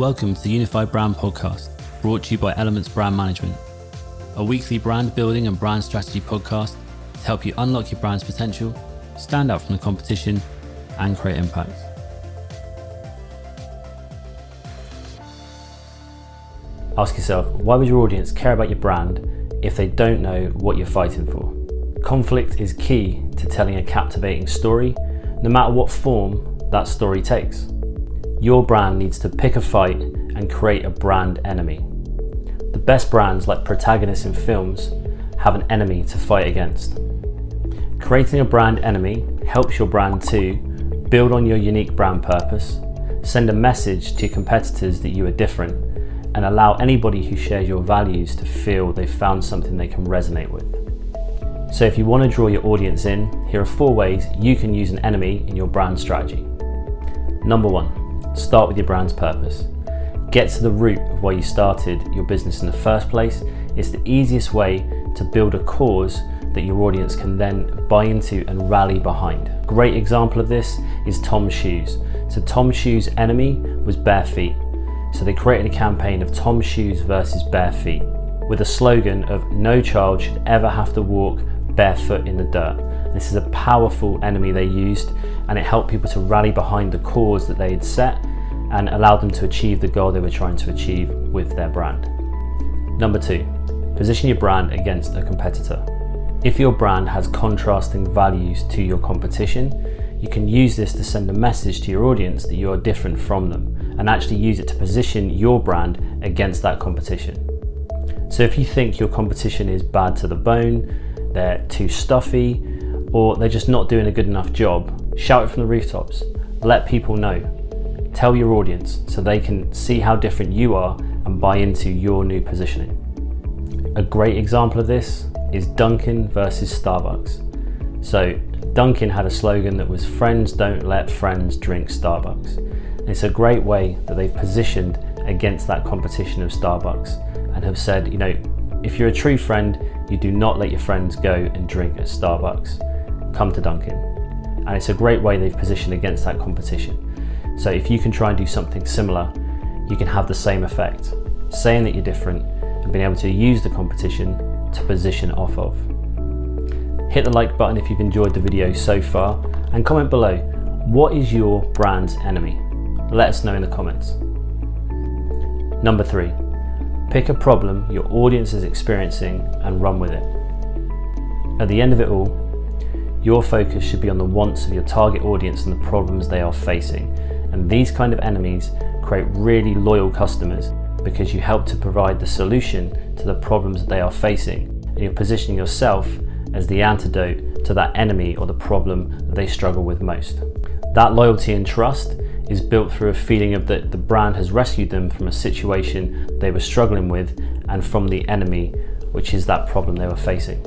Welcome to the Unified Brand Podcast, brought to you by Elements Brand Management, a weekly brand building and brand strategy podcast to help you unlock your brand's potential, stand out from the competition, and create impact. Ask yourself why would your audience care about your brand if they don't know what you're fighting for? Conflict is key to telling a captivating story, no matter what form that story takes. Your brand needs to pick a fight and create a brand enemy. The best brands, like protagonists in films, have an enemy to fight against. Creating a brand enemy helps your brand to build on your unique brand purpose, send a message to competitors that you are different, and allow anybody who shares your values to feel they've found something they can resonate with. So, if you want to draw your audience in, here are four ways you can use an enemy in your brand strategy. Number one, start with your brand's purpose. Get to the root of why you started your business in the first place. It's the easiest way to build a cause that your audience can then buy into and rally behind. Great example of this is Tom's Shoes. So Tom's Shoes' enemy was bare feet. So they created a campaign of Tom's Shoes versus bare feet with a slogan of no child should ever have to walk barefoot in the dirt. This is a powerful enemy they used and it helped people to rally behind the cause that they had set and allowed them to achieve the goal they were trying to achieve with their brand. Number two, position your brand against a competitor. If your brand has contrasting values to your competition, you can use this to send a message to your audience that you are different from them and actually use it to position your brand against that competition. So if you think your competition is bad to the bone, they're too stuffy, or they're just not doing a good enough job, shout it from the rooftops. Let people know. Tell your audience so they can see how different you are and buy into your new positioning. A great example of this is Dunkin' versus Starbucks. So, Dunkin' had a slogan that was Friends don't let friends drink Starbucks. And it's a great way that they've positioned against that competition of Starbucks and have said, you know, if you're a true friend, you do not let your friends go and drink at Starbucks. Come to Dunkin'. And it's a great way they've positioned against that competition. So if you can try and do something similar, you can have the same effect, saying that you're different and being able to use the competition to position off of. Hit the like button if you've enjoyed the video so far and comment below what is your brand's enemy? Let us know in the comments. Number three, pick a problem your audience is experiencing and run with it. At the end of it all, your focus should be on the wants of your target audience and the problems they are facing. And these kind of enemies create really loyal customers because you help to provide the solution to the problems that they are facing. And you're positioning yourself as the antidote to that enemy or the problem that they struggle with most. That loyalty and trust is built through a feeling of that the brand has rescued them from a situation they were struggling with and from the enemy, which is that problem they were facing.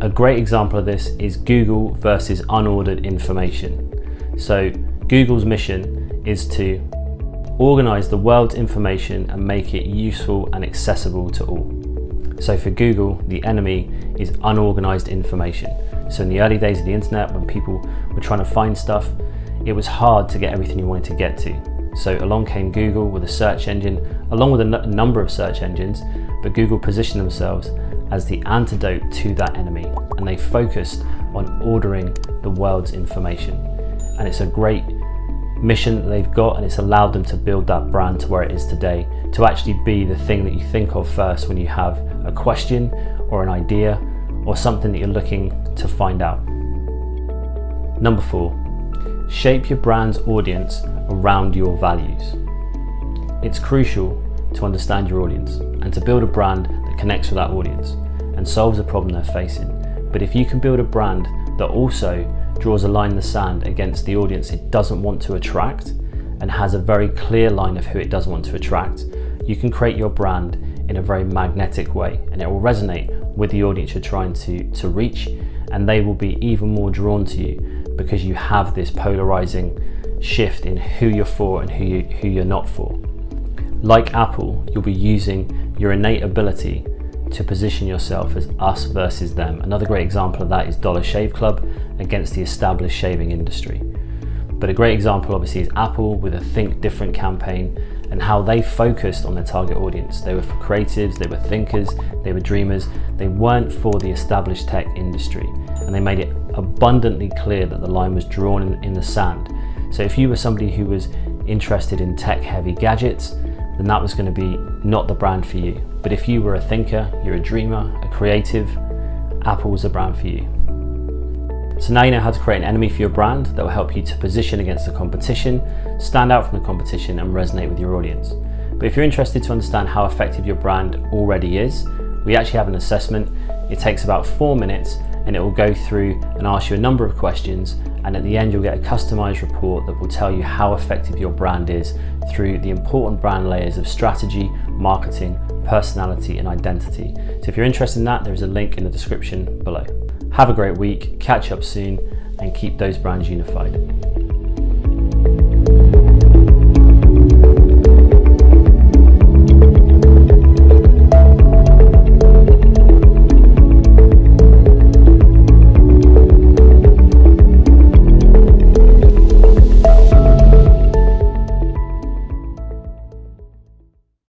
A great example of this is Google versus unordered information. So, Google's mission is to organize the world's information and make it useful and accessible to all. So for Google, the enemy is unorganized information. So in the early days of the internet, when people were trying to find stuff, it was hard to get everything you wanted to get to. So along came Google with a search engine, along with a number of search engines, but Google positioned themselves as the antidote to that enemy, and they focused on ordering the world's information. And it's a great mission that they've got, and it's allowed them to build that brand to where it is today, to actually be the thing that you think of first when you have a question or an idea or something that you're looking to find out. Number four, shape your brand's audience around your values. It's crucial to understand your audience and to build a brand that connects with that audience and solves a problem they're facing. But if you can build a brand that also draws a line in the sand against the audience it doesn't want to attract and has a very clear line of who it does want to attract, you can create your brand in a very magnetic way and it will resonate with the audience you're trying to, to reach and they will be even more drawn to you because you have this polarizing shift in who you're for and who, you, who you're not for. Like Apple, you'll be using your innate ability to position yourself as us versus them. Another great example of that is Dollar Shave Club against the established shaving industry. But a great example, obviously, is Apple with a Think Different campaign and how they focused on their target audience. They were for creatives, they were thinkers, they were dreamers, they weren't for the established tech industry. And they made it abundantly clear that the line was drawn in, in the sand. So if you were somebody who was interested in tech heavy gadgets, then that was going to be not the brand for you. But if you were a thinker, you're a dreamer, a creative, Apple was a brand for you. So now you know how to create an enemy for your brand that will help you to position against the competition, stand out from the competition, and resonate with your audience. But if you're interested to understand how effective your brand already is, we actually have an assessment. It takes about four minutes and it will go through and ask you a number of questions. And at the end, you'll get a customized report that will tell you how effective your brand is through the important brand layers of strategy, marketing, personality, and identity. So if you're interested in that, there is a link in the description below. Have a great week, catch up soon, and keep those brands unified.